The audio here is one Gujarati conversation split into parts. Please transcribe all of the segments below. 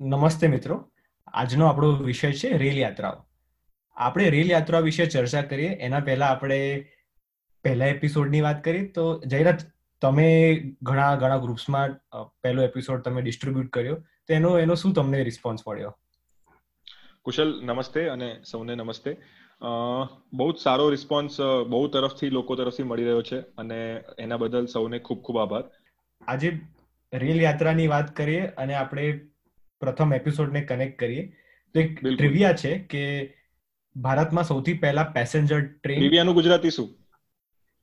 નમસ્તે મિત્રો. આજનો આપણો વિષય છે રેલ યાત્રાઓ. આપણે રેલ યાત્રા વિશે ચર્ચા કરીએ. એના પહેલા આપણે પહેલા એપિસોડની વાત કરીએ તો જયરાજ તમે ઘણા ઘણા ગ્રુપ્સમાં પહેલો એપિસોડ તમે ડિસ્ટ્રીબ્યુટ કર્યો. તો એનો એનો શું તમને રિસ્પોન્સ મળ્યો? કુશલ નમસ્તે અને સૌને નમસ્તે. બહુ જ સારો રિસ્પોન્સ બહુ તરફથી લોકો તરફથી મળી રહ્યો છે અને એના બદલ સૌને ખૂબ ખૂબ આભાર. આજે રેલ યાત્રાની વાત કરીએ અને આપણે પ્રથમ એપિસોડને કનેક્ટ કરીએ. તો એક ટ્રિવિયા છે કે ભારતમાં સૌથી પહેલા પેસેન્જર ટ્રેન ટ્રિવિયાનું ગુજરાતી શું?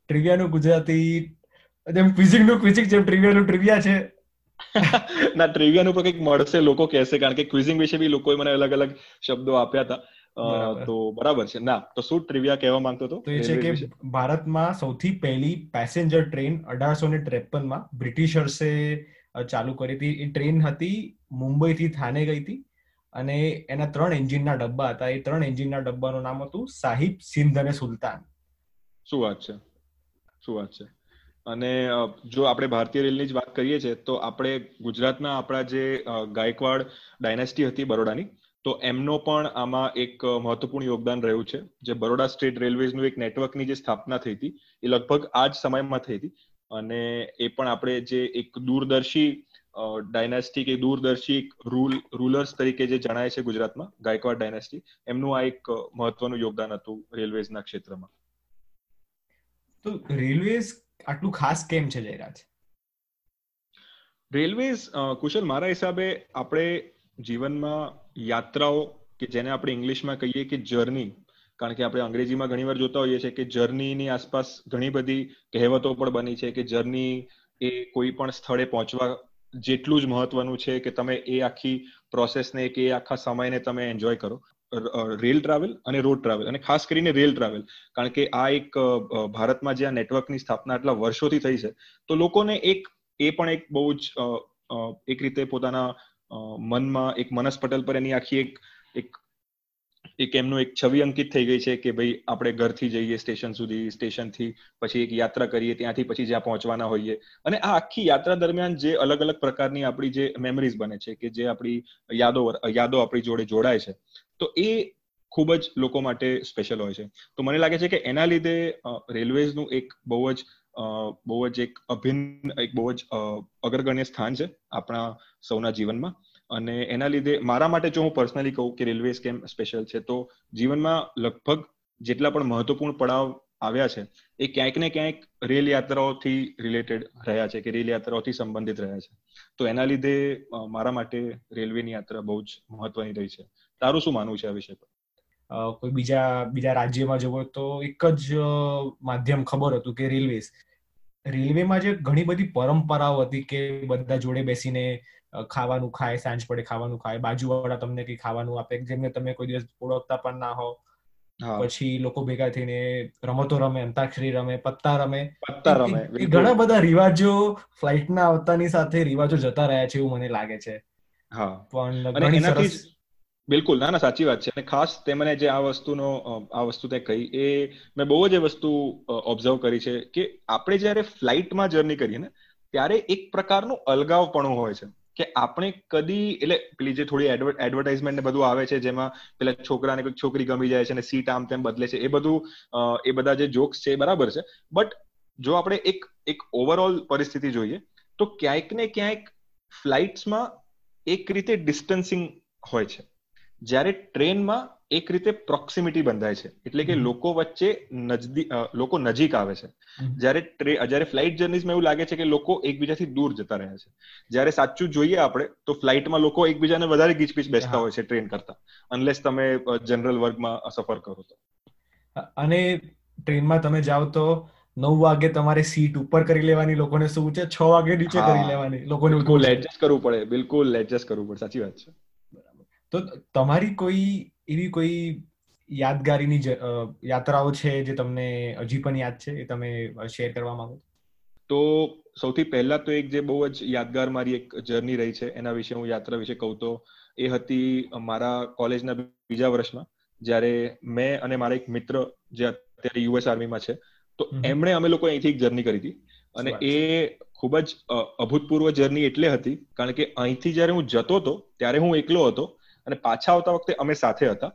ટ્રિવિયાનું ગુજરાતી જેમ ક્વિઝિંગનું ક્વિઝિંગ જેમ ટ્રિવિયાનું ટ્રિવિયા છે. ના ટ્રિવિયાનું પણ કંઈક મળશે લોકો કહેશે કારણ કે ક્વિઝિંગ વિશે બી લોકોએ મને અલગ અલગ શબ્દો આપ્યા હતા. તો બરાબર છે. ના તો શું ટ્રિવિયા કહેવા માંગતો હતો? તો એ છે કે ભારતમાં સૌથી પહેલી પેસેન્જર ટ્રેન અઢારસો ને ત્રેપનમાં બ્રિટિશર્સે ચાલુ કરી હતી. એ ટ્રેન હતી, મુંબઈથી થાને ગઈ હતી અને એના ત્રણ એન્જિનના ડબ્બા હતા. એ ત્રણ એન્જિનના ડબ્બાનું નામ હતું સાહિબ સિંધ અને સુલતાન. શું વાત છે? શું વાત છે? અને જો આપણે ભારતીય રેલની જ વાત કરીએ છીએ, તો આપણે ગુજરાતના આપણા જે ગાયકવાડ ડાયનેસ્ટી હતી બરોડાની, તો એમનો પણ આમાં એક મહત્વપૂર્ણ યોગદાન રહ્યું છે. જે બરોડા સ્ટેટ રેલવેઝનું એક નેટવર્કની જે સ્થાપના થઈ હતી, એ લગભગ આ જ સમયમાં થઈ હતી. અને એ પણ આપણે જે એક દૂરદર્શી ડાયનેસ્ટી કે દૂરદર્શી રૂલ રૂલર્સ તરીકે જે જણાય છે ગુજરાતમાં ગાયકવાડ ડાયનેસ્ટી એમનું આ એક મહત્વનું યોગદાન હતું રેલવેઝના ક્ષેત્રમાં. તો રેલવેઝ આટલું ખાસ કેમ છે જયરાજ? રેલવેઝ કુશલ મારા હિસાબે આપણે જીવનમાં યાત્રાઓ કે જેને આપણે ઇંગ્લિશમાં કહીએ કે જર્ની કારણ કે આપણે અંગ્રેજીમાં ઘણીવાર જોતા હોઈએ છીએ કે જર્નીની આસપાસ ઘણી બધી કહેવતો પણ બની છે કે જર્ની એ કોઈ પણ સ્થળે પહોંચવા જેટલું જ મહત્વનું છે કે તમે એ આખી પ્રોસેસને કે એ આખા સમયને તમે એન્જોય કરો. રેલ ટ્રાવેલ અને રોડ ટ્રાવેલ અને ખાસ કરીને રેલ ટ્રાવેલ. કારણ કે આ એક ભારતમાં જે આ નેટવર્કની સ્થાપના આટલા વર્ષોથી થઈ છે, તો લોકોને એક, એ પણ એક બહુ જ એક રીતે પોતાના મનમાં એક મનસ પટલ પર એની આખી એક એક એક એમનું એક છવી અંકિત થઈ ગઈ છે કે ભાઈ આપણે ઘરથી જઈએ, સ્ટેશન સુધી, સ્ટેશનથી પછી એક યાત્રા કરીએ, ત્યાંથી પછી જ્યાં પહોંચવાના હોઈએ. અને આ આખી યાત્રા દરમિયાન જે અલગ અલગ પ્રકારની આપણી જે મેમરીઝ બને છે કે જે આપણી યાદો યાદો આપણી જોડે જોડાય છે, તો એ ખૂબ જ લોકો માટે સ્પેશિયલ હોય છે. તો મને લાગે છે કે એના લીધે રેલવેઝનું એક બહુ જ બહુ જ એક અભિન્ન, એક બહુ જ અગ્રગણ્ય સ્થાન છે આપણા સૌના જીવનમાં. અને એના લીધે મારા માટે જો હું પર્સનલી કહું કે રેલવેઝ કેમ સ્પેશિયલ છે, તો જીવનમાં લગભગ જેટલા પણ મહત્વપૂર્ણ પડાવ આવ્યા છે, એ ક્યાંક ને ક્યાંક રેલ યાત્રાઓથી રિલેટેડ રહ્યા છે કે રેલ યાત્રાઓથી સંબંધિત રહ્યા છે. તો એના લીધે મારા માટે રેલવેની યાત્રા બહુ જ મહત્વની રહી છે. તારું શું માનવું છે આ વિષય પર? કોઈ બીજા બીજા રાજ્યમાં જવો તો એક જ માધ્યમ ખબર હતું કે રેલવેઝ રેલવેમાં જે ઘણી બધી પરંપરાઓ હતી કે બધા જોડે બેસીને ખાવાનું ખાય સાંજ પડે ખાવાનું ખાય. બાજુવાળા તમને કઈ ખાવાનું આપે જેમને તમે કોઈ દિવસ ઓળખતા પણ ના હો. પછી લોકો ભેગા થઈને રમતો રમે અંતાક્ષરી રમે પત્તા રમે. પત્તા રમે ઘણા બધા રિવાજો ફ્લાઇટના આવતાની સાથે રિવાજો જતા રહ્યા છે એવું મને લાગે છે. હા. પણ બિલકુલ ના ના સાચી વાત છે. અને ખાસ તે મને જે આ વસ્તુનો આ વસ્તુ તે કહી એ મેં બહુ જ એ વસ્તુ ઓબ્ઝર્વ કરી છે કે આપણે જ્યારે ફ્લાઇટમાં જર્ની કરીએ ને ત્યારે એક પ્રકારનું અલગાવપણું હોય છે. કે આપણે કદી, એટલે પેલી જે થોડી એડવર્ટાઇઝમેન્ટ ને બધું આવે છે, જેમાં પેલા છોકરાને કોઈ છોકરી ગમી જાય છે અને સીટ આમ તેમ બદલે છે, એ બધું એ બધા જે જોક્સ છે એ બરાબર છે. બટ જો આપણે એક એક ઓવરઓલ પરિસ્થિતિ જોઈએ, તો ક્યાંક ને ક્યાંક ફ્લાઇટ્સમાં એક રીતે ડિસ્ટન્સિંગ હોય છે. જ્યારે ટ્રેનમાં એક રીતે પ્રોક્સિમિટી બંધાય છે. એટલે કે લોકો વચ્ચે નજદીક લોકો નજીક આવે છે. જ્યારે જ્યારે ફ્લાઇટ જર્નીઝમાં એવું લાગે છે કે લોકો એકબીજાથી દૂર જતા રહ્યા છે. જ્યારે સાચું જોઈએ આપણે તો ફ્લાઇટમાં લોકો એકબીજાને વધારે ગીચપીચ બેસતા હોય છે ટ્રેન કરતા અનલેસ તમે જનરલ વર્ગમાં સફર કરો તો. અને ટ્રેનમાં તમે જાઓ તો નવ વાગે તમારે સીટ ઉપર કરી લેવાની લોકોને શું છે? છ વાગે નીચે કરી લેવાની લોકોને એડજસ્ટ કરવું પડે બિલકુલ એડજસ્ટ કરવું પડે સાચી વાત છે. તો તમારી કોઈ એવી કોઈ યાદગારીની યાત્રાઓ છે જે તમને હજી પણ યાદ છે એ તમે શેર કરવા માંગો તો સૌથી પહેલા તો એક જે બહુ જ યાદગાર મારી એક જર્ની રહી છે એના વિશે હું યાત્રા વિશે કહું તો એ હતી મારા કોલેજના બીજા વર્ષમાં જ્યારે મેં અને મારા એક મિત્ર જે અત્યારે યુએસ આર્મીમાં છે તો એમણે અમે લોકો અહીંથી એક જર્ની કરી હતી. અને એ ખૂબ જ અભૂતપૂર્વ જર્ની એટલે હતી કારણ કે અહીંથી જ્યારે હું જતો હતો ત્યારે હું એકલો હતો અને પાછા આવતા વખતે અમે સાથે હતા.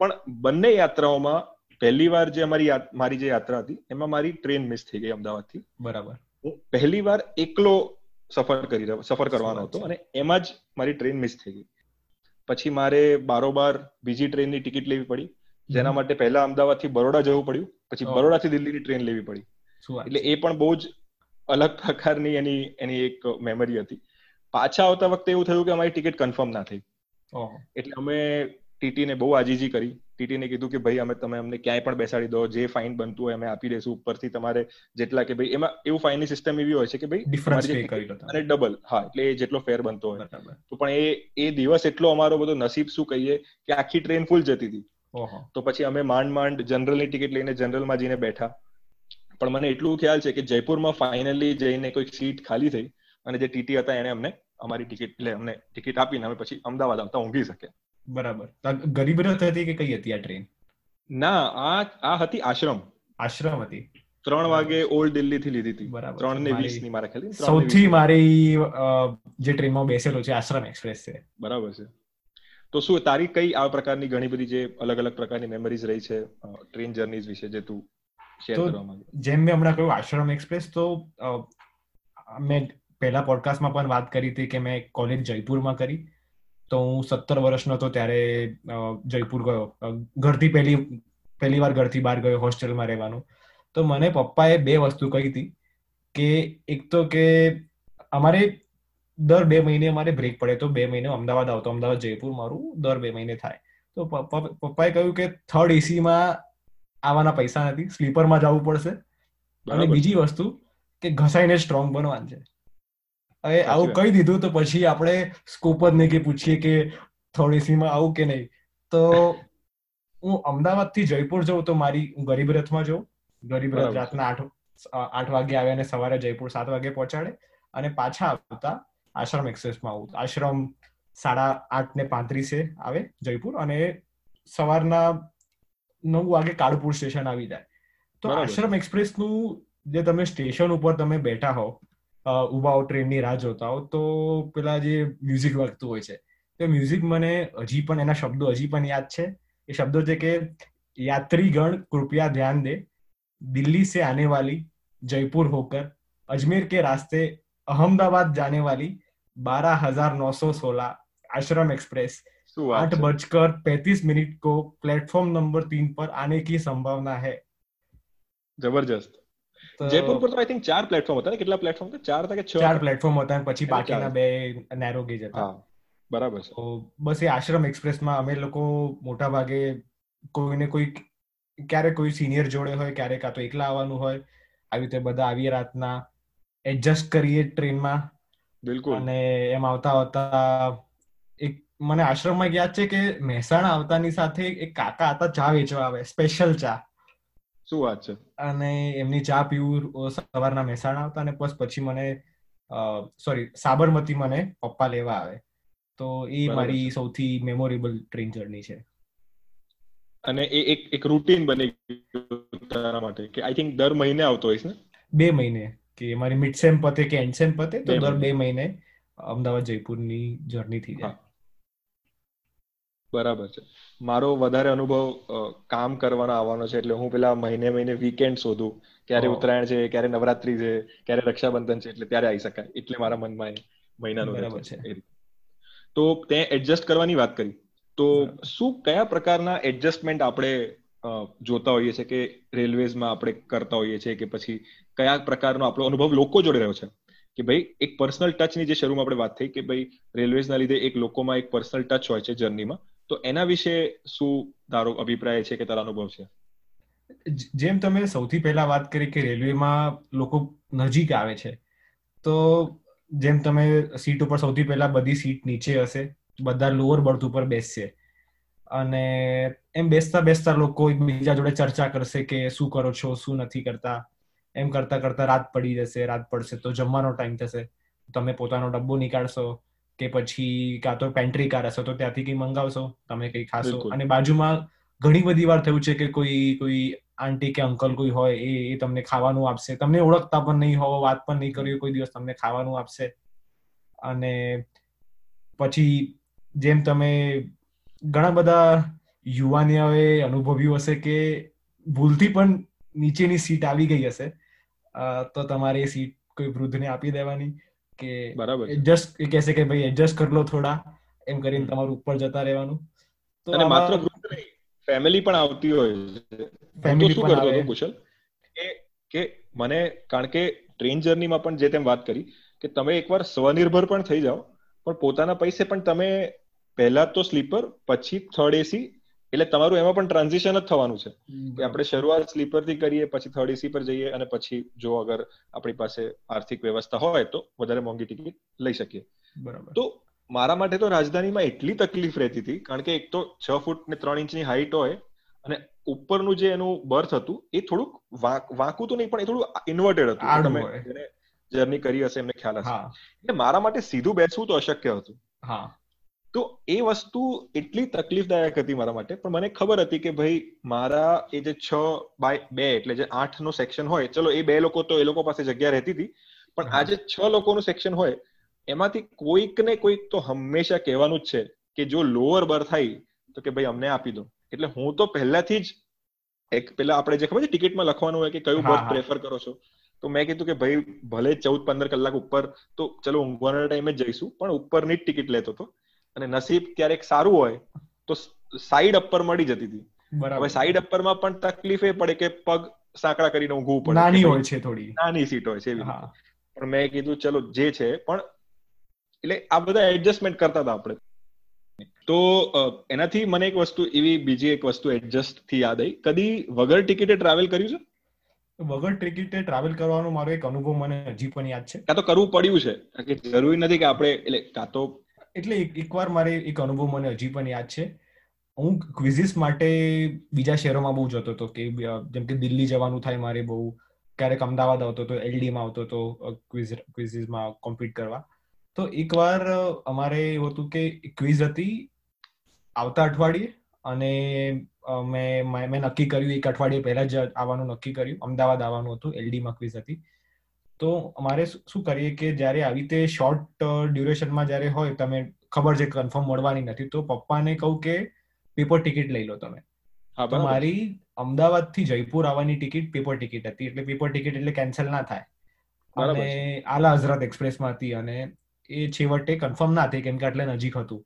પણ બંને યાત્રાઓમાં પહેલી વાર જે અમારી મારી જે યાત્રા હતી એમાં મારી ટ્રેન મિસ થઈ ગઈ અમદાવાદથી. બરાબર. હું પહેલી વાર એકલો સફર કરી રહ્યો સફર કરવાનો હતો અને એમાં જ મારી ટ્રેન મિસ થઈ ગઈ. પછી મારે બારોબાર બીજી ટ્રેનની ટિકિટ લેવી પડી. જેના માટે પહેલા અમદાવાદથી બરોડા જવું પડ્યું પછી બરોડા થી દિલ્હીની ટ્રેન લેવી પડી. એટલે એ પણ બહુ જ અલગ પ્રકારની એની એની એક મેમરી હતી. પાછા આવતા વખતે એવું થયું કે અમારી ટિકિટ કન્ફર્મ ના થઈ. એટલે અમે ટીટી ને બહુ આજીજી કરી. ટીટી ને કીધું કે ભાઈ અમે તમે અમને ક્યાંય પણ બેસાડી દો. જે ફાઇન બનતું હોય અમે આપી દેશું. ઉપરથી તમારે જેટલા કે ભાઈ એમાં એવું ફાઇનની સિસ્ટમ એવી હોય છે કે ભાઈ ડિફરન્સ અને ડબલ હા એટલે એ જેટલો ફેર બનતો હોય. તો પણ એ એ દિવસ એટલો અમારો બધો નસીબ શું કહીએ કે આખી ટ્રેન ફૂલ જતી હતી. તો પછી અમે માંડ માંડ જનરલની ટિકિટ લઈને જનરલમાં જઈને બેઠા. પણ મને એટલું ખ્યાલ છે કે જયપુરમાં ફાઇનલી જઈને કોઈ સીટ ખાલી થઈ અને જે ટીટી હતા એને અમને અમારી ટિકિટ એટલે અમને ટિકિટ આપીને અમે પછી અમદાવાદ આવતા ઊંઘી શકે બરાબર. ગરીબ રથ હતી કે કઈ હતી આ ટ્રેન ના આ આ હતી આશ્રમ. આશ્રમ હતી. ત્રણ વાગે ઓલ્ડ દિલ્હી થી લીધી હતી. ત્રણ ને વીસની મારા ખ્યાલ સૌથી મારી જે ટ્રેનમાં બેસેલો છે આશ્રમ એક્સપ્રેસ છે. બરાબર છે. તો શું તારી કઈ આ પ્રકારની ઘણી બધી જે અલગ અલગ પ્રકારની મેમરીઝ રહી છે ટ્રેન જર્નીઝ વિશે જે તું તો જેમ મેં હમણાં કહ્યું આશ્રમ એક્સપ્રેસ તો મેં પહેલા પોડકાસ્ટમાં પણ વાત કરી હતી કે મેં કોલેજ જયપુરમાં કરી. તો હું સત્તર વર્ષનો હતો ત્યારે જયપુર ગયો. ઘરથી પહેલી પહેલી વાર ઘરથી બહાર ગયો હોસ્ટેલમાં રહેવાનું. તો મને પપ્પાએ બે વસ્તુ કહી હતી કે એક તો કે અમારે દર બે મહિને અમારે બ્રેક પડે. તો બે મહિને અમદાવાદ આવતો. અમદાવાદ જયપુર મારું દર બે મહિને થાય. તો પપ્પાએ કહ્યું કે થર્ડ એસીમાં આવવાના પૈસા નથી. સ્લીપરમાં જવું પડશે. અને બીજી વસ્તુ કે ઘસાઈને સ્ટ્રોંગ બનવાનું છે. હવે આવું કહી દીધું તો પછી આપણે સ્કોપ જ નહીં કે પૂછીએ કે થોડી સીમાં આવું કે નહીં. તો હું અમદાવાદથી જયપુર જઉં તો મારી હું ગરીબ રથમાં જઉં. ગરીબ રથ રાતના આઠ આઠ વાગે આવે અને સવારે જયપુર સાત વાગે પહોંચાડે અને પાછા આવતા આશ્રમ એક્સપ્રેસમાં આવું. આશ્રમ સાડા આઠ ને પાંત્રીસે આવે જયપુર અને સવારના નવ વાગે કાળપુર સ્ટેશન આવી જાય. તો આશ્રમ એક્સપ્રેસનું જે તમે સ્ટેશન ઉપર તમે બેઠા હો ઉભા હો ટ્રેનની રાહ જોતા હો તો પેલા જે મ્યુઝિક વાગતું હોય છે તો મ્યુઝિક મને હજી પણ એના શબ્દો હજી પણ યાદ છે એ શબ્દો છે કે યાત્રીગણ કૃપયા ધ્યાન દે દિલ્હી से आने वाली जयपुर होकर अजमेर के रास्ते अहमदाबाद जाने वाली बारह हजार नौ सौ सोलह आश्रम एक्सप्रेस आठ बजकर पैंतीस मिनट को प्लेटफॉर्म नंबर तीन पर आने की संभावना है જબરજસ્ત જયપુર પર તો આઈ થિંક ચાર પ્લેટફોર્મ હતા ને? કેટલા પ્લેટફોર્મ હતા? ચાર હતા કે ચાર પ્લેટફોર્મ હતા પછી બાકીના બે નેરો ગેજ હતા. બરાબર છે. બસ એ આશ્રમ એક્સપ્રેસમાં અમે લોકો મોટા ભાગે કોઈને કોઈ ક્યારેક કોઈ સિનિયર જોડે હોય ક્યારેક આ તો એકલા આવવાનું હોય આવી રીતે બધા આવીએ રાતના એડજસ્ટ કરીએ ટ્રેનમાં. બિલકુલ. અને એમ આવતા આવતા એક મને આશ્રમમાં યાદ છે કે મહેસાણા આવતાની સાથે એક કાકા હતા ચા વેચવા આવે સ્પેશિયલ ચા. શું વાત છે? અને એમની ચા પીવું સવારના મહેસાણા આવતા અને બસ પછી મને સોરી સાબરમતી મને પપ્પા લેવા આવે. તો એ મારી સૌથી મેમોરેબલ ટ્રેન જર્ની છે. અને એ એક એક રૂટીન બની તારા માટે કે આઈ થિંક દર મહિને આવતો હોઈશ ને? બે મહિને. કે મારી મિડ સેમ પતે કે એન્ડ સેમ પતે તો દર બે મહિને અમદાવાદ જયપુરની જર્ની થઈ જાય. બરાબર છે. મારો વધારે અનુભવ કામ કરવાનો આવવાનો છે એટલે હું પેલા મહિને મહિને વીકેન્ડ શોધું. ક્યારે ઉત્તરાયણ છે ક્યારે નવરાત્રી છે ક્યારે રક્ષાબંધન છે એટલે ત્યારે આવી શકાય. એટલે મારા મનમાં મહિનાનું બરાબર છે તો તે એડજસ્ટ કરવાની વાત કરી. તો શું કયા પ્રકારના એડજસ્ટમેન્ટ આપણે જોતા હોઈએ છીએ કે રેલવેઝમાં આપણે કરતા હોઈએ છીએ કે પછી કયા પ્રકારનો આપણો અનુભવ લોકો જોડે રહ્યો છે? કે ભાઈ એક પર્સનલ ટચની જે શરૂમાં આપણે વાત થઈ કે ભાઈ રેલવેઝના લીધે એક લોકોમાં એક પર્સનલ ટચ હોય છે જર્નીમાં તો એના વિશે શું તારો અભિપ્રાય છે કે તારો અનુભવ છે? જેમ તમે સૌથી પહેલા વાત કરી કે રેલવેમાં લોકો નજીક આવે છે, તો જેમ તમે સીટ ઉપર સૌથી પહેલા બધી સીટ નીચે હશે, બધા લોઅર બર્થ ઉપર બેસશે અને એમ બેસતા બેસતા લોકો બીજા જોડે ચર્ચા કરશે કે શું કરો છો, શું નથી કરતા, એમ કરતા કરતા રાત પડી જશે, રાત પડશે તો જમવાનો ટાઈમ થશે, તમે પોતાનો ડબ્બો નીકાળશો કે પછી કાં તો પેન્ટ્રી કાર હશે તો ત્યાંથી કંઈ મંગાવશો તમે કંઈ ખાશો. અને બાજુમાં ઘણી બધી વાર થયું છે કે કોઈ કોઈ આંટી કે અંકલ કોઈ હોય એ એ તમને ખાવાનું આપશે. તમને ઓળખતા પણ નહીં હોવો વાત પણ નહીં કરી કોઈ દિવસ તમને ખાવાનું આપશે. અને પછી જેમ તમે ઘણા બધા યુવાનીઓએ અનુભવ્યું હશે કે ભૂલથી પણ નીચેની સીટ આવી ગઈ હશે તો તમારે એ સીટ કોઈ વૃદ્ધને આપી દેવાની. કે બરાબર એડજસ્ટ કહેશે કે ભાઈ એડજસ્ટ કરી લો થોડા એમ કરીને તમારું ઉપર જતા રહેવાનું. તો અને માત્ર ગ્રુપ નહીં ફેમિલી પણ આવતી હોય છે. ફેમિલી શું કરતો હતો કુશલ? કે કે મને કારણ કે ટ્રેન જર્નીમાં પણ જે તેમ વાત કરી કે તમે એકવાર સ્વનિર્ભર પણ થઈ જાઓ પણ પોતાના પૈસે પણ તમે પહેલા તો સ્લીપર પછી થર્ડ એસી એટલે તમારું એમાં પણ ટ્રાન્ઝિશન જ થવાનું છે. કે આપણે શરૂઆત સ્લીપરથી કરીએ પછી થર્ડ એસી પર જઈએ અને પછી જો અગર આપણી પાસે આર્થિક વ્યવસ્થા હોય તો વધારે મોંઘી ટિકિટ લઈ શકીએ. બરાબર. તો મારા માટે તો રાજધાનીમાં એટલી તકલીફ રહેતી હતી કારણ કે એક તો છ ફૂટ ને ત્રણ ઇંચની હાઈટ હોય અને ઉપરનું જે એનું બર્થ હતું એ થોડુંક વાંકું તો નહીં પણ એ થોડું ઇન્વર્ટેડ હતું. તમે જર્ની કરી હશે એમને ખ્યાલ હશે. એટલે મારા માટે સીધું બેસવું તો અશક્ય હતું. તો એ વસ્તુ એટલી તકલીફદાયક હતી મારા માટે પણ મને ખબર હતી કે ભાઈ મારા એ જે છ બાય બે એટલે જે આઠ નો સેક્શન હોય ચલો એ બે લોકો તો એ લોકો પાસે જગ્યા રહેતી હતી પણ આ જે છ લોકોનું સેક્શન હોય એમાંથી કોઈક ને કોઈક તો હંમેશા કહેવાનું જ છે કે જો લોઅર બર્થ થાય તો કે ભાઈ અમને આપી દો. એટલે હું તો પહેલાથી જ એક પેલા આપણે જે ખબર છે ટિકિટમાં લખવાનું હોય કે કયું બર્થ પ્રેફર કરો છો તો મેં કીધું કે ભાઈ ભલે ચૌદ પંદર કલાક ઉપર તો ચલો ઊંઘવાના ટાઈમે જઈશું પણ ઉપરની જ ટિકિટ લેતો હતો. અને નસીબ ક્યારેક સારું હોય તો સાઈડ અપર મળી જતી હતી. હવે સાઈડ અપરમાં પણ તકલીફ એ પડે કે પગ સાંકડા કરીને ઊંઘવું પડે. નાની હોય છે થોડી. નાની સીટ હોય છે પણ મેં કીધું ચલો જે છે. પણ એટલે આ બધા એડજસ્ટમેન્ટ કરતા હતા આપણે. તો એનાથી મને એક વસ્તુ એવી બીજી એક વસ્તુ એડજસ્ટથી યાદ આવી કદી વગર ટિકિટે ટ્રાવેલ કર્યું છે? વગર ટિકિટે ટ્રાવેલ કરવાનો મારો એક અનુભવ મને હજી પણ યાદ છે. કાં તો કરવું પડ્યું છે. કે જરૂરી નથી કે આપણે એટલે કાં તો એટલે એકવાર મારે એક અનુભવ મને હજી પણ યાદ છે. હું ક્વિઝિસ માટે બીજા શહેરોમાં બહુ જતો હતો કે જેમ કે દિલ્હી જવાનું થાય મારે બહુ, ક્યારેક અમદાવાદ આવતો હતો, એલડીમાં આવતો હતો ક્વિઝ ક્વિઝિસમાં કોમ્પિટ કરવા. તો એકવાર અમારે એવું હતું કે ક્વિઝ હતી આવતા અઠવાડિયે અને મેં મેં નક્કી કર્યું એક અઠવાડિયે પહેલા જ આવવાનું નક્કી કર્યું. અમદાવાદ આવવાનું હતું, એલડીમાં ક્વિઝ હતી. તો અમારે શું કરીએ કે જ્યારે આવી રીતે શોર્ટ ડ્યુરેશનમાં જ્યારે હોય તમે ખબર છે કન્ફર્મ મળવાની નથી તો પપ્પાને કહું કે પેપર ટિકિટ લઈ લો તમે. તો મારી અમદાવાદથી જયપુર આવવાની ટિકિટ પેપર ટિકિટ હતી એટલે પેપર ટિકિટ એટલે કેન્સલ ના થાય. અને આલા હઝરત એક્સપ્રેસમાં હતી અને એ છેવટે કન્ફર્મ ના થઈ કેમ કે આટલે નજીક હતું.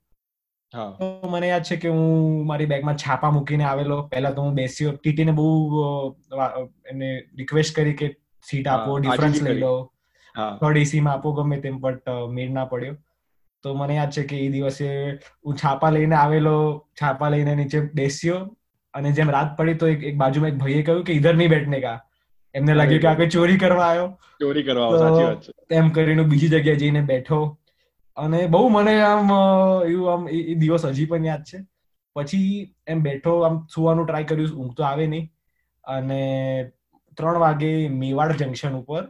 તો મને યાદ છે કે હું મારી બેગમાં છાપા મૂકીને આવેલો. પહેલા તો હું બેસ્યો ટીટીને બહુ એને રિક્વેસ્ટ કરી કે સીટ આપો ડિફરન્સ લઈ લો. થર્ડ એસીમાં આપો ગમે તેમ બટ મેળ ના પડ્યો. તો મને યાદ છે કે એ દિવસે હું છાપા લઈને આવેલો છાપા લઈને નીચે બેસ્યો અને જેમ રાત પડી તો એક બાજુમાં એક ભાઈએ કહ્યું કે ઇધર નહીં બેઠને કા એમને લાગ્યું કે આપણે ચોરી કરવા આવ્યો. ચોરી કરવા સાચી વાત છે. કરીને બીજી જગ્યાએ જઈને બેઠો. અને બહુ મને આમ એવું આમ એ દિવસ હજી પણ યાદ છે. પછી એમ બેઠો આમ સુવાનું ટ્રાય કર્યું ઊંઘ તો આવે નહીં. અને ત્રણ વાગે મેવાડ જંકશન ઉપર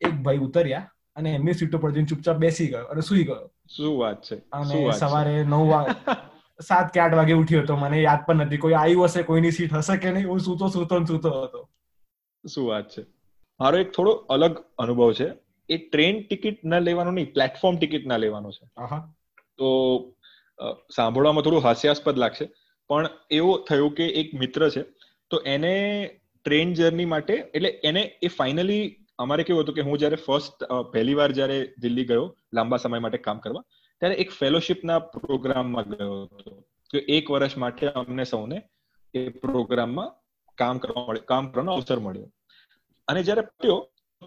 એક ભાઈ ઉતર્યા અને એમની સીટ ઉપર જઈને ચૂપચાપ બેસી ગયો અને સુઈ ગયો. શું વાત છે? અને સવારે નવ વાગે સાત કે આઠ વાગે ઉઠ્યો હતો. મને યાદ પણ નથી. કોઈ આવ્યું હશે કોઈની સીટ હશે કે નહીં હું સૂતો સૂતો સૂતો હતો. શું વાત છે? મારો એક થોડો અલગ અનુભવ છે. એ ટ્રેન ટિકિટ ના લેવાનો નહીં પ્લેટફોર્મ ટિકિટ ના લેવાનો છે. તો સાંભળવામાં થોડું હાસ્યાસ્પદ લાગશે. પણ એવું થયું કે એક મિત્ર છે. તો એને ટ્રેન જર્ની માટે, એટલે એને એ ફાઇનલી અમારે કેવું હતું કે હું જયારે ફર્સ્ટ પહેલી વાર જયારે દિલ્હી ગયો, લાંબા સમય માટે કામ કરવા, ત્યારે એક ફેલોશિપના પ્રોગ્રામમાં ગયો હતો. તો એક વર્ષ માટે અમને સૌને એ પ્રોગ્રામમાં કામ કરવા કામ કરવાનો અવસર મળ્યો. અને જયારે પડ્યો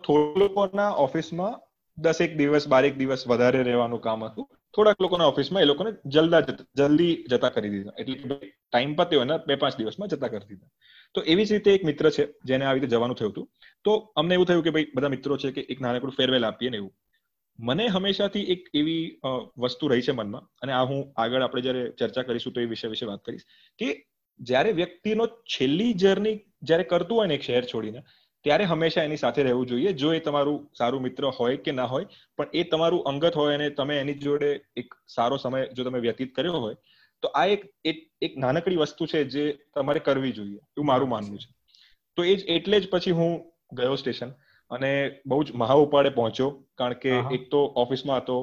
થોડા લોકોના ઓફિસમાં દસેક દિવસ, બારેક દિવસ વધારે રહેવાનું કામ હતું. થોડાક લોકોના ઓફિસમાં એ લોકોને જલ્દા જલ્દી જતા કરી દીધા. એટલે ટાઈમ પત્યો અને બે પાંચ દિવસમાં જતા કરી દીધા. તો એવી જ રીતે એક મિત્ર છે, જેને આવી રીતે જવાનું થયું હતું. તો અમને એવું થયું કે ભાઈ, બધા મિત્રો છે કે એક નાનકડું ફેરવેલ આપીએ ને એવું. મને હંમેશાથી એક એવી વસ્તુ રહી છે મનમાં, અને આ હું આગળ આપણે જયારે ચર્ચા કરીશું તો એ વિષય વિશે વાત કરીશ, કે જ્યારે વ્યક્તિનો છેલ્લી જર્ની જ્યારે કરતું હોય ને એક શહેર છોડીને, ત્યારે હંમેશા એની સાથે રહેવું જોઈએ. જો એ તમારું સારું મિત્ર હોય કે ના હોય, પણ એ તમારું અંગત હોય અને તમે એની જોડે એક સારો સમય જો તમે વ્યતીત કર્યો હોય તો આ એક એક નાનકડી વસ્તુ છે જે તમારે કરવી જોઈએ એવું મારું માનવું છે. તો એ જ એટલે જ પછી હું ગયો સ્ટેશન અને બહુ જ મહા ઉપાડે પહોંચ્યો કારણ કે એક તો ઓફિસમાં હતો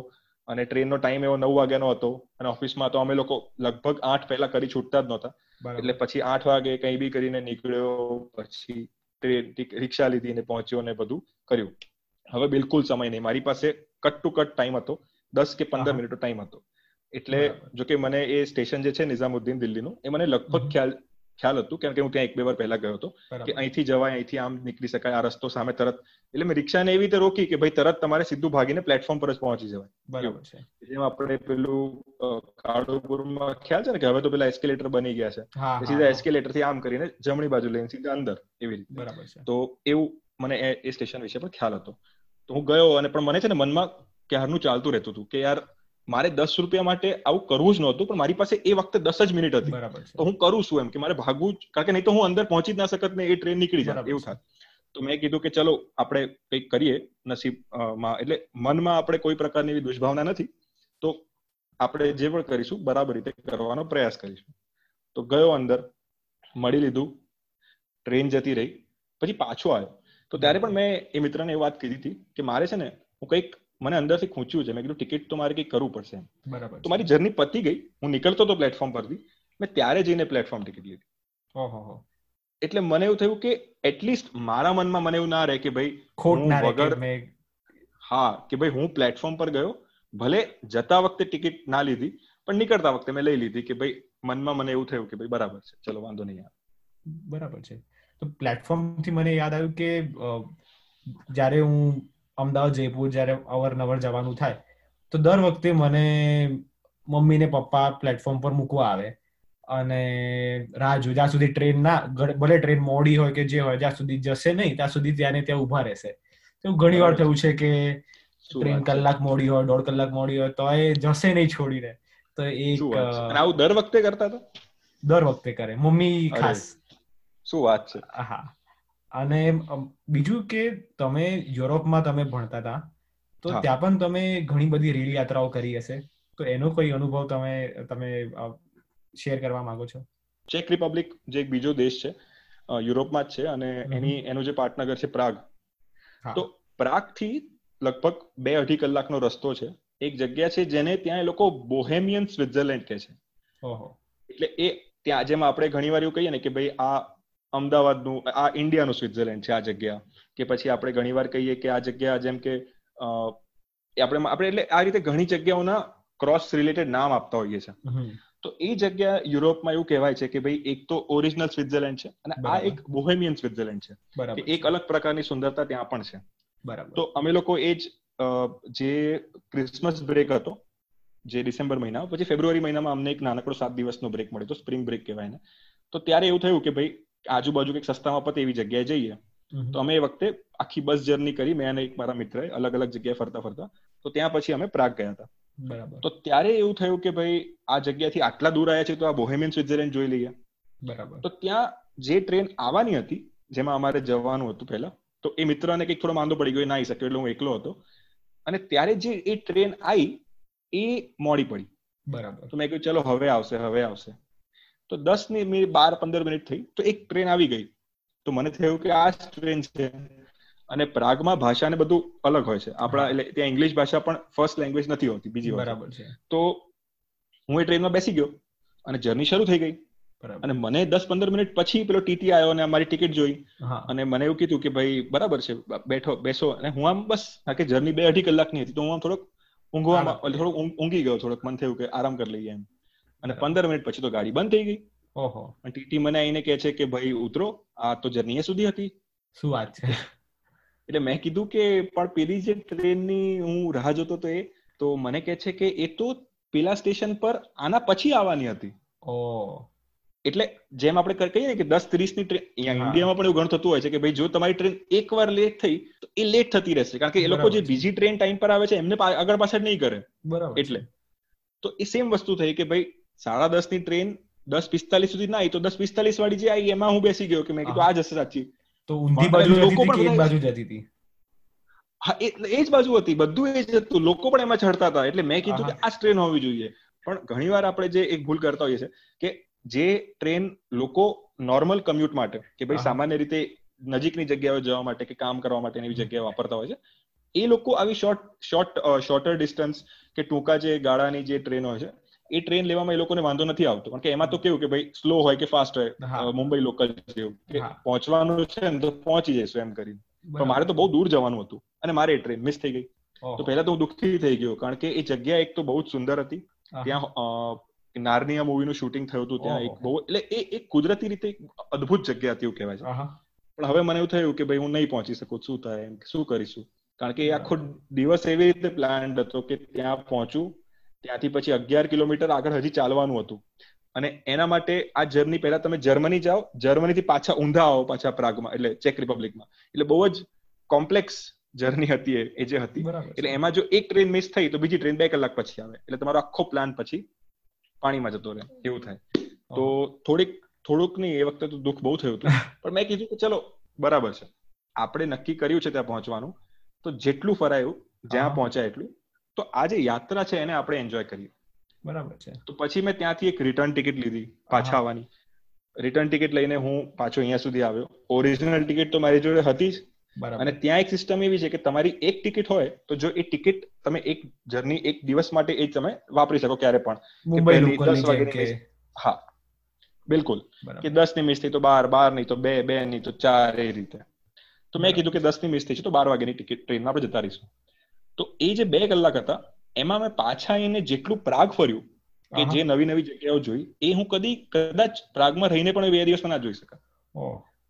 અને ટ્રેનનો ટાઈમ એવો નવ વાગ્યાનો હતો અને ઓફિસમાં તો અમે લોકો લગભગ આઠ પહેલા કરી છૂટતા જ નહોતા. એટલે પછી આઠ વાગે કઈ બી કરીને નીકળ્યો પછી ટ્રેન રિક્ષા લીધી ને પહોંચ્યો ને બધું કર્યું. હવે બિલકુલ સમય નહીં. મારી પાસે કટ ટુ કટ ટાઈમ હતો દસ કે પંદર મિનિટનો ટાઈમ હતો. એટલે જો કે મને એ સ્ટેશન જે છે નિઝામુદ્દીન દિલ્હીનું એ મને લગભગ ખ્યાલ ખ્યાલ હતું કારણ કે હું ત્યાં એક બે વાર પહેલા ગયો હતો કે અહીંથી જવાય અહીંથી આમ નીકળી શકાય આ રસ્તો સામે તરત. એટલે મેં રિક્ષાને એવી રીતે રોકી કે ભાઈ તરત તમારે સીધું ભાગીને પ્લેટફોર્મ પર જ પહોંચી જવાય. બરાબર છે. જેમ આપણે પેલું કાળુપુરમાં ખ્યાલ છે ને કે હવે તો પેલા એસ્કેલેટર બની ગયા છે. સીધા એસ્કેલેટરથી આમ કરીને જમણી બાજુ લઈને સીધા અંદર એવી રીતે. બરાબર છે. તો એવું મને એ સ્ટેશન વિશે પણ ખ્યાલ હતો. તો હું ગયો અને પણ મને છે ને મનમાં ક્યારનું ચાલતું રહેતું હતું કે યાર મારે દસ રૂપિયા માટે આવું કરવું જ નહોતું પણ મારી પાસે એ વખતે દસ જ મિનિટ હતી. તો હું કરું છું એમ કે મારે ભાગવું જ કારણ કે નહીં તો હું અંદર પહોંચી જ ના શકત ને એ ટ્રેન નીકળી જાય એવું થાય. તો મેં કીધું કે ચલો આપણે કંઈક કરીએ નસીબમાં એટલે મનમાં આપણે કોઈ પ્રકારની એવી દુષ્ભાવના નથી. તો આપણે જે પણ કરીશું બરાબર રીતે કરવાનો પ્રયાસ કરીશું. તો ગયો અંદર મળી લીધું ટ્રેન જતી રહી પછી પાછો આવ્યો. તો ત્યારે પણ મેં એ મિત્રને એ વાત કીધી હતી કે મારે છે ને હું કંઈક મને અંદરથી ખૂંચ્યું છે. મેં કીધું ટિકિટ તો મારે કંઈક કરવું પડશે. બરાબર તો મારી જર્ની પતી ગઈ. હું નીકળતો હતો પ્લેટફોર્મ પરથી. મેં ત્યારે જઈને પ્લેટફોર્મ ટિકિટ લીધી. એટલે મને એવું થયું કે એટલીસ્ટ મારા મનમાં મને એવું ના રહે કે ભાઈ ખોટ ના વગર હા કે ભાઈ હું પ્લેટફોર્મ પર ગયો. ભલે જતા વખતે ટિકિટ ના લીધી પણ નીકળતા વખતે મેં લઈ લીધી કે ભાઈ મનમાં મને એવું થયું કે ભાઈ બરાબર છે. ચલો વાંધો નહીં બરાબર છે. તો પ્લેટફોર્મથી મને યાદ આવ્યું કે જ્યારે હું અમદાવાદ જયપુર જ્યારે અવારનવાર જવાનું થાય તો દર વખતે મને મમ્મી ને પપ્પા પ્લેટફોર્મ પર મૂકવા આવે. અને રાહ જો જ્યાં સુધી ટ્રેન ના ભલે ટ્રેન મોડી હોય કે જે હોય જ્યાં સુધી જશે નહીં ત્યાં સુધી ત્યાં ત્યાં ઊભા રહેશે. તો ઘણી વાર થયું છે કે ટ્રેન કલાક મોડી હોય દોઢ કલાક મોડી હોય તો એ જશે નહીં છોડીને. તો એક આવું દર વખતે કરતા હતા દર વખતે કરે. મમ્મી ખાસ. શું વાત છે. હા. અને બીજું કે તમે યુરોપમાં તમે ભણતા હતા તો ત્યાં પણ તમે ઘણી બધી રેલ યાત્રાઓ કરી હશે. તો એનો કોઈ અનુભવ તમે તમે શેર કરવા માંગો છો? ચેક રિપબ્લિક જે એક બીજો દેશ છે યુરોપમાં જ છે અને એની એનો જે પાટનગર છે પ્રાગ. તો પ્રાગથી લગભગ બે અઢી કલાકનો રસ્તો છે. એક જગ્યા છે જેને ત્યાં એ લોકો બોહેમિયન સ્વિટ્ઝરલેન્ડ કે છે. એટલે એ ત્યાં જેમ આપણે ઘણી વાર એવું કહીએ ને કે ભાઈ આ અમદાવાદનું આ ઇન્ડિયાનું સ્વિટ્ઝરલેન્ડ છે આ જગ્યા. કે પછી આપણે ઘણીવાર કહીએ કે આ જગ્યા જેમ કે આપણે આપણે એટલે આ રીતે ઘણી જગ્યાઓના ક્રોસ રિલેટેડ નામ આપતા હોઈએ છીએ. તો એ જગ્યા યુરોપમાં એવું કહેવાય છે કે ભાઈ એક તો ઓરિજિનલ સ્વિટ્ઝરલેન્ડ છે અને આ એક બોહેમિયન સ્વિટ્ઝરલેન્ડ છે. એક અલગ પ્રકારની સુંદરતા ત્યાં પણ છે. બરાબર. તો અમે લોકો એ જ જે ક્રિસમસ બ્રેક હતો જે ડિસેમ્બર મહિના પછી ફેબ્રુઆરી મહિનામાં અમને એક નાનકડો સાત દિવસનો બ્રેક મળ્યો તો સ્પ્રિંગ બ્રેક કહેવાય ને તો ત્યારે એવું થયું કે ભાઈ આજુબાજુ કંઈક સસ્તામાં પતે એવી જગ્યાએ જઈએ. તો અમે એ વખતે આખી બસ જર્ની કરી. મેં અને એક મારા મિત્ર અલગ અલગ જગ્યાએ ફરતા ફરતા. તો ત્યાં પછી અમે પ્રાગ ગયા હતા. બરાબર. તો ત્યારે એવું થયું કે ભાઈ આ જગ્યાથી આટલા દૂર આવ્યા છે તો આ બોહેમિયન સ્વિટરલેન્ડ જોઈ લઈએ. બરાબર. તો ત્યાં જે ટ્રેન આવવાની હતી જેમાં અમારે જવાનું હતું પહેલા તો એ મિત્રને કંઈક થોડો માંદો પડી ગયો ના આવી શક્યો એટલે હું એકલો હતો. અને ત્યારે જે એ ટ્રેન આવી એ મોડી પડી. બરાબર. તો મેં કહ્યું ચલો હવે આવશે હવે આવશે. તો દસની મિનિટ બાર પંદર મિનિટ થઈ તો એક ટ્રેન આવી ગઈ. તો મને થયું કે આ ટ્રેન છે. અને પ્રાગમાં ભાષા ને બધું અલગ હોય છે. આપણા એટલે ત્યાં ઇંગ્લિશ ભાષા પણ ફર્સ્ટ લેંગ્વેજ નથી હોતી બીજી બરાબર છે. તો હું એ ટ્રેનમાં બેસી ગયો. અને જર્ની શરૂ થઈ ગઈ. અને મને દસ પંદર મિનિટ પછી પેલો ટીટી આવ્યો અને અમારી ટિકિટ જોઈ. અને મને એવું કીધું કે ભાઈ બરાબર છે બેઠો બેસો. અને હું આમ બસ કે જર્ની બે અઢી કલાકની હતી તો હું આમ થોડોક ઊંઘવામાં થોડોક ઊંઘી ગયો થોડોક. મન થયું કે આરામ કરી લઈએ એમ. અને પંદર મિનિટ પછી તો ગાડી બંધ થઈ ગઈ. ઓહો. અને ટીટી મને આવીને કહે છે કે ભાઈ ઉતરો. આ તો જર્ની સુધી હતી. શું વાત છે? એટલે મેં કીધું કે પણ પેલી જે ટ્રેનની હું રાહ જોતો તો એ તો મને કહે છે કે એ તો પેલા સ્ટેશન પર આના પછી આવવાની હતી. ઓ. એટલે જેમ આપણે કહીએ કે દસ ત્રીસની ટ્રેન ઇન્ડિયામાં પણ એવું ઘણું થતું હોય છે કે ભાઈ જો તમારી ટ્રેન એક વાર લેટ થઈ તો એ લેટ થતી રહેશે. કારણ કે એ લોકો જે બીજી ટ્રેન ટાઈમ પર આવે છે એમને આગળ પાછળ નહીં કરે. બરાબર એટલે. તો એ સેમ વસ્તુ થઈ કે ભાઈ સાડા દસની ટ્રેન દસ પિસ્તાલીસ સુધી ના આવી તો દસ પિસ્તાલીસ વાળી જે આવી એમાં હું બેસી ગયો કે મેં કીધું આ જશે સાચી. તો ઊંધી બાજુ લોકો પણ એક બાજુ જતી હતી? હા એ જ બાજુ હતી બધું એ જ હતું. લોકો પણ એમાં ચડતા હતા એટલે મેં કીધું કે આ ટ્રેન હોવી જોઈએ. પણ ઘણીવાર આપણે જે એક ભૂલ કરતા હોઈએ છીએ કે જે ટ્રેન લોકો નોર્મલ કમ્યુટ માટે કે ભાઈ સામાન્ય રીતે નજીકની જગ્યાએ જવા માટે કે કામ કરવા માટે એવી જગ્યાએ વાપરતા હોય છે એ લોકો આવી શોર્ટ શોર્ટ શોર્ટર ડિસ્ટન્સ કે ટૂંકા જે ગાળાની જે ટ્રેન હોય છે એ ટ્રેન લેવામાં એ લોકોને વાંધો નથી આવતો. કારણ કે એમાં તો કેવું કે ભાઈ સ્લો હોય કે ફાસ્ટ હોય મુંબઈ લોકલ જેવું. કે પહોંચવાનું છે ને તો પહોંચી જઈશું એમ કરીને. પણ મારે તો બહુ દૂર જવાનું હતું અને મારે ટ્રેન મિસ થઈ ગઈ. તો પહેલા તો હું દુઃખી થઈ ગયો કારણ કે એ જગ્યા એક તો બહુ જ સુંદર હતી. ત્યાં નાર્નિયા મૂવીનું શૂટિંગ થયું હતું ત્યાં એક બહુ એટલે એ એક કુદરતી રીતે અદભુત જગ્યા હતી એવું કહેવાય છે. પણ હવે મને એવું થયું કે ભાઈ હું નહીં પહોંચી શકું શું થાય એમ શું કરીશું? કારણ કે આખો દિવસ એવી રીતે પ્લાન હતો કે ત્યાં પહોંચું ત્યાંથી પછી અગિયાર કિલોમીટર આગળ હજી ચાલવાનું હતું. અને એના માટે આ જર્ની પહેલા તમે જર્મની જાઓ જર્મનીથી પાછા ઊંધા આવો પાછા પ્રાગમાં એટલે ચેક રિપબ્લિકમાં. એટલે બહુ જ કોમ્પ્લેક્સ જર્ની હતી એ જે હતી. એટલે એમાં જો એક ટ્રેન મિસ થઈ તો બીજી ટ્રેન બે કલાક પછી આવે. એટલે તમારો આખો પ્લાન પછી પાણીમાં જતો રહે. એવું થાય. તો થોડીક થોડુંક નહીં એ વખતે તો દુઃખ બહુ થયું હતું. પણ મેં કીધું કે ચલો બરાબર છે. આપણે નક્કી કર્યું છે ત્યાં પહોંચવાનું. તો જેટલું ફરાયું જ્યાં પહોંચાય એટલું. તો આ જે યાત્રા છે એને આપણે એન્જોય કરીએ. બરાબર છે. તો પછી મેં ત્યાંથી એક રિટર્ન ટિકિટ લીધી પાછા આવવાની. રિટર્ન ટિકિટ લઈને હું પાછો અહીંયા સુધી આવ્યો. ઓરિજિનલ ટિકિટ તો મારી જોડે હતી જ. અને ત્યાં એક સિસ્ટમ એવી છે કે તમારી એક ટિકિટ હોય તો જો એ ટિકિટ તમે એક જર્ની એક દિવસ માટે એ તમે વાપરી શકો ક્યારે પણ. દસ વાગે હા. બિલકુલ. કે દસની મિસ થઈ તો બાર બાર નહીં તો બે બે નહીં તો ચાર એ રીતે. તો મેં કીધું કે દસની મિસ થઈ છે તો બાર વાગ્યાની ટિકિટ ટ્રેનમાં આપણે જતા રહીશું. તો એ જે બે કલાક હતા એમાં મેં પાછા એને જેટલું પ્રાગ ફર્યું કે જે નવી નવી જગ્યાઓ જોઈ એ હું કદી કદાચ પ્રાગમાં રહીને પણ બે દિવસમાં ના જોઈ શકા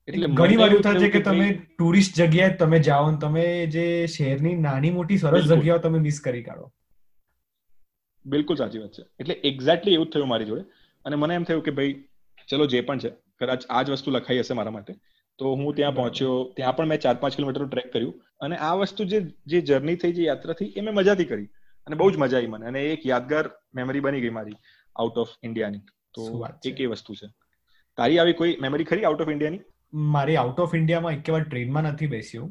એટલે ઘણી વાર એવું થાય છે કે તમે ટુરિસ્ટ જગ્યાએ તમે જાઓ ને તમે જે શહેરની નાની મોટી સરસ જગ્યાઓ તમે મિસ કરી કાઢો. બિલકુલ સાચી વાત છે. એટલે એક્ઝેક્ટલી એવું જ થયું મારી જોડે. અને મને એમ થયું કે ભાઈ ચલો જે પણ છે કદાચ આ જ વસ્તુ લખાઈ હશે મારા માટે. તો હું ત્યાં પહોંચ્યો. ત્યાં પણ મેં ચાર પાંચ કિલોમીટર ટ્રેક કર્યું. અને આ વસ્તુ જે જે જર્ની થઈ જે યાત્રા થઈ એ મેં મજાથી કરી. અને બહુ જ મજા આવી મને. અને એક યાદગાર મેમરી બની ગઈ મારી આઉટ ઓફ ઇન્ડિયાની તો એક એ વસ્તુ છે. તારી આવી કોઈ મેમરી ખરી આઉટ ઓફ ઇન્ડિયાની મારી આઉટ ઓફ ઇન્ડિયામાં એક વાર ટ્રેનમાં નથી બેસ્યો.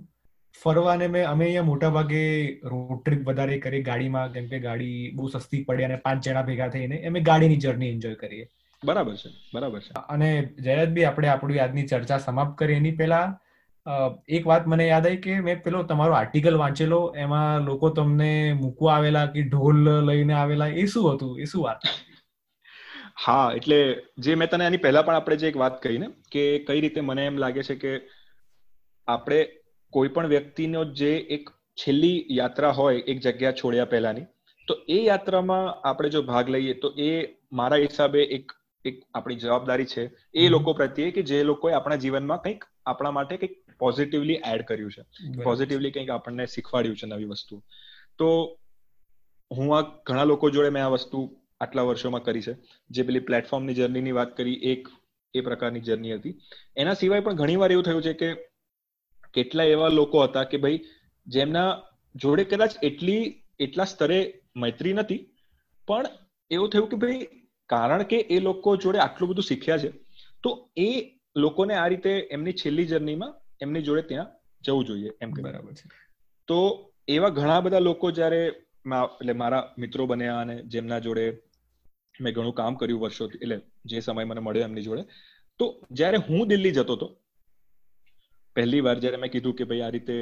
ફરવાને મેં અમે અહીંયા મોટા ભાગે રોડ ટ્રીપ વધારે કરી. ગાડીમાં કેમ કે ગાડી બહુ સસ્તી પડે અને પાંચ જણા ભેગા થઈને અમે ગાડીની જર્ની એન્જોય કરીએ. બરાબર છે બરાબર છે. અને જયરાજભાઈ આપણે આપણી આજની ચર્ચા સમાપ્ત કરી એની પહેલા એક વાત મને યાદ આવી કે મેં પેલો તમારો આર્ટિકલ વાંચેલો એમાં લોકો તમને મૂકવા આવેલા કે ઢોલ લઈને આવેલા એ શું હતું? એ શું વાત હા એટલે જે મેં તને આની પહેલા પણ આપણે જે એક વાત કહી ને કે કઈ રીતે મને એમ લાગે છે કે આપણે કોઈ પણ વ્યક્તિનો જે એક છેલ્લી યાત્રા હોય એક જગ્યા છોડ્યા પહેલાની તો એ યાત્રામાં આપણે જો ભાગ લઈએ તો એ મારા હિસાબે એક એક આપણી જવાબદારી છે એ લોકો પ્રત્યે કે જે લોકોએ આપણા જીવનમાં કંઈક આપણા માટે કંઈક પોઝિટિવલી એડ કર્યું છે. પોઝિટિવલી કંઈક આપણને શીખવાડ્યું છે નવી વસ્તુ. તો હું આ ઘણા લોકો જોડે મેં આ વસ્તુ આટલા વર્ષોમાં કરી છે. જે પેલી પ્લેટફોર્મની જર્નીની વાત કરી એક એ પ્રકારની જર્ની હતી. એના સિવાય પણ ઘણી વાર એવું થયું છે કે કેટલા એવા લોકો હતા કે ભાઈ જેમના જોડે કદાચ એટલી એટલા સ્તરે મૈત્રી નથી પણ એવું થયું કે ભાઈ કારણ કે એ લોકો જોડે આટલું બધું શીખ્યા છે તો એ લોકોને આ રીતે એમની છેલ્લી જર્નીમાં એમની જોડે ત્યાં જવું જોઈએ એમ બરાબર છે. તો એવા ઘણા બધા લોકો જ્યારે એટલે મારા મિત્રો બન્યા અને જેમના જોડે મેં ઘણું કામ કર્યું વર્ષોથી એટલે જે સમય મને મળ્યો એમની જોડે તો જ્યારે હું દિલ્હી જતો હતો પહેલી વાર જ્યારે મેં કીધું કે ભાઈ આ રીતે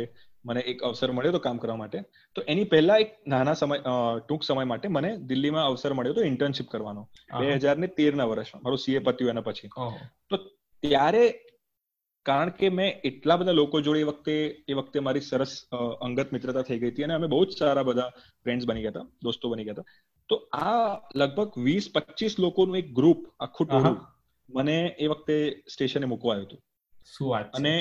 મને એક અવસર મળ્યો હતો કામ કરવા માટે તો એની પહેલા એક નાના સમય ટૂંક સમય માટે મને દિલ્હીમાં અવસર મળ્યો હતો ઇન્ટર્નશિપ કરવાનો. બે હજાર ને તેર ના વર્ષમાં મારું સીએ પત્યું એના પછી. તો ત્યારે કારણ કે મેં એટલા બધા લોકો જોડે એ વખતે એ વખતે મારી સરસ અંગત મિત્રતા થઈ ગઈ હતી અને અમે બહુ જ સારા બધા ફ્રેન્ડ્સ બની ગયા હતા દોસ્તો બની ગયા હતા. તો આ લગભગ વીસ પચીસ લોકોનું એક ગ્રુપ આખું ટોળું મને એ વખતે સ્ટેશને મૂકવા આવ્યું હતું. શું વાત અને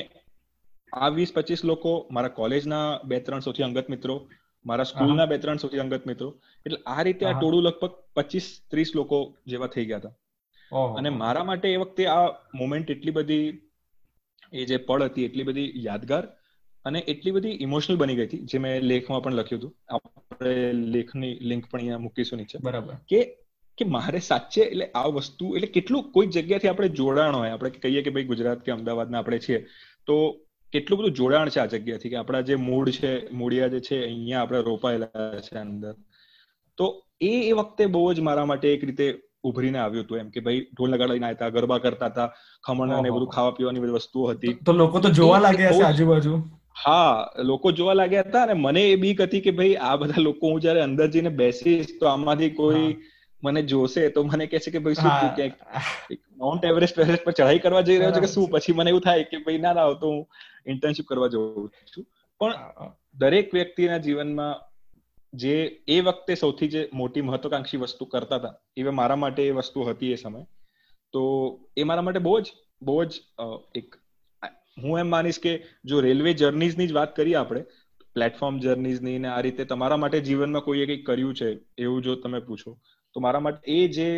આ વીસ પચીસ લોકો મારા કોલેજના બે ત્રણ સૌથી અંગત મિત્રો મારા સ્કૂલના બે ત્રણ સૌથી અંગત મિત્રો. એટલે આ રીતે આ ટોળું લગભગ પચીસ ત્રીસ લોકો જેવા થઈ ગયા હતા. અને મારા માટે એ વખતે આ મોમેન્ટ એટલી બધી એ જે પળ હતી એટલી બધી યાદગાર અને એટલી બધી ઇમોશનલ બની ગઈ હતી જે મેં લેખમાં પણ લખ્યું હતું. આપણે લેખની લિંક પણ અહીંયા મૂકીશું નીચે. બરાબર. કે કે મારે સાચે એટલે આ વસ્તુ એટલે કેટલું કોઈ જગ્યાથી આપણે જોડાણ હોય આપણે કહીએ કે ભાઈ ગુજરાત કે અમદાવાદના આપણે છીએ તો કેટલું બધું જોડાણ છે આ જગ્યાથી કે આપણા જે મૂળ છે મૂળિયા જે છે અહીંયા આપણે રોપાયેલા છે અંદર. તો એ એ વખતે બહુ જ મારા માટે એક રીતે ઉભરીને આવ્યું હતું એમ કે ભાઈ ઢોલ નગાડા લઈને આવ્યા ગરબા કરતા હતા ખમણ અને બધું ખાવા પીવાની બધી વસ્તુઓ હતી. તો લોકો તો જોવા લાગ્યા છે આજુબાજુ? હા લોકો જોવા લાગ્યા હતા અને મને એ બીક હતી કે ભાઈ આ બધા લોકો હું જયારે અંદર જઈને બેસીશ તો આમાંથી કોઈ મને જોશે તો મને કહે છે કે ભાઈ શું ક્યાંક માઉન્ટ એવરેસ્ટ એવરેસ્ટ પર ચઢાઈ કરવા જઈ રહ્યો છે કે શું? પછી મને એવું થાય કે ભાઈ ના ના તો હું ઇન્ટર્નશિપ કરવા જઉં છું. પણ દરેક વ્યક્તિના જીવનમાં જે એ વખતે સૌથી જે મોટી મહત્વકાંક્ષી વસ્તુ કરતા હતા એ મારા માટે એ વસ્તુ હતી એ સમય. તો એ મારા માટે બહુ જ બહુ જ એક હું એમ માનીશ કે જો રેલવે જર્નીઝની જ વાત કરીએ આપણે પ્લેટફોર્મ જર્નીઝની ને આ રીતે તમારા માટે જીવનમાં કોઈએ કંઈક કર્યું છે એવું જો તમે પૂછો તો મારા માટે એ જે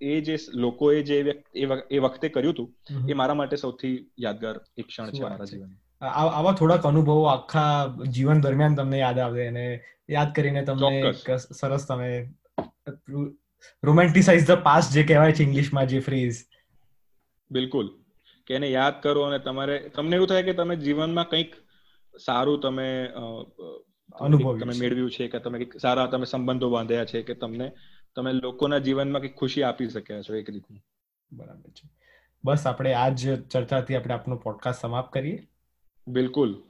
એ જે લોકોએ જે એ વખતે કર્યું હતું એ મારા માટે સૌથી યાદગાર એક ક્ષણ છે મારા જીવનમાં આવા થોડાક અનુભવો આખા જીવન દરમિયાન તમને યાદ આવે અને યાદ કરીને તમને સરસ તમે રોમેન્ટિસાઇઝ ધ પાસ્ટ જે કહેવાય છે ઇંગ્લિશમાં જે ફ્રેઝ બિલકુલ. કે એને યાદ કરો અને તમારે તમને એવું થાય કે તમે જીવનમાં કંઈક સારું તમે અનુભવ તમે મેળવ્યું છે કે તમે સારા તમે સંબંધો બાંધ્યા છે કે તમને તમે લોકોના જીવનમાં કંઈક ખુશી આપી શક્યા છો એક રીતનું. બરાબર છે. બસ આપણે આ જ ચર્ચાથી આપણે આપણો પોડકાસ્ટ સમાપ્ત કરીએ. બિલકુલ.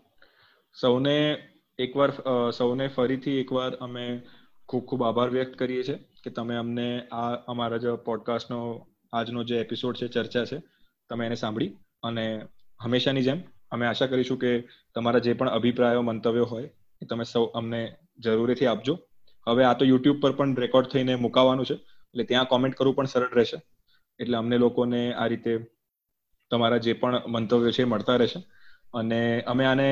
સૌને એકવાર સૌને ફરીથી એકવાર અમે ખૂબ ખૂબ આભાર વ્યક્ત કરીએ છીએ કે તમે અમને આ અમારા જે પોડકાસ્ટનો આજનો જે એપિસોડ છે ચર્ચા છે તમે એને સાંભળી અને હંમેશાની જેમ અમે આશા કરીશું કે તમારા જે પણ અભિપ્રાયો મંતવ્યો હોય એ તમે સૌ અમને જરૂરીથી આપજો. હવે આ તો યુટ્યુબ પર પણ રેકોર્ડ થઈને મુકાવાનું છે. એટલે ત્યાં કોમેન્ટ કરવું પણ સરળ રહેશે. એટલે અમને લોકોને આ રીતે તમારા જે પણ મંતવ્યો છે મળતા રહેશે. અને અમે આને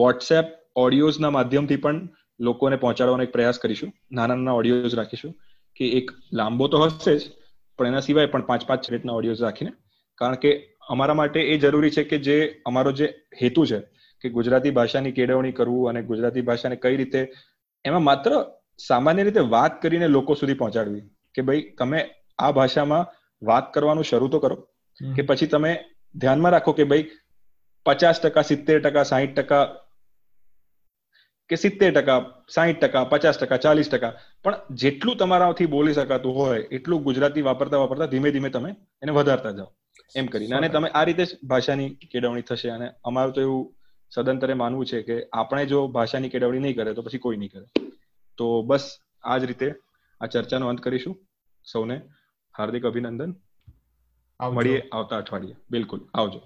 વોટ્સએપ ઓડિયોઝના માધ્યમથી પણ લોકોને પહોંચાડવાનો એક પ્રયાસ કરીશું. નાના નાના ઓડિયોઝ રાખીશું કે એક લાંબો તો હશે જ, પણ એના સિવાય પણ પાંચ પાંચ રીતના ઓડિયોઝ રાખીને. કારણ કે અમારા માટે એ જરૂરી છે કે જે અમારો જે હેતુ છે કે ગુજરાતી ભાષાની કેળવણી કરવું અને ગુજરાતી ભાષાને કઈ રીતે એમાં માત્ર સામાન્ય રીતે વાત કરીને લોકો સુધી પહોંચાડવી કે ભાઈ તમે આ ભાષામાં વાત કરવાનું શરૂ તો કરો કે પછી તમે ધ્યાનમાં રાખો કે ભાઈ પચાસ ટકા સિત્તેર ટકા સાહીઠ ટકા કે સિત્તેર ટકા સાહીઠ ટકા પચાસ ટકા ચાલીસ ટકા પણ જેટલું તમારાથી બોલી શકાતું હોય એટલું ગુજરાતી વાપરતા વાપરતા ધીમે ધીમે તમે એને વધારતા જાઓ. એમ કરીને. અને તમે આ રીતે ભાષાની કેળવણી થશે. અને અમારું તો એવું સદંતરે માનવું છે કે આપણે જો ભાષાની કેળવણી નહીં કરે તો પછી કોઈ નહીં કરે. તો બસ આ જ રીતે આ ચર્ચાનો અંત કરીશું. સૌને હાર્દિક અભિનંદન. મળીએ આવતા અઠવાડિયે. બિલકુલ. આવજો.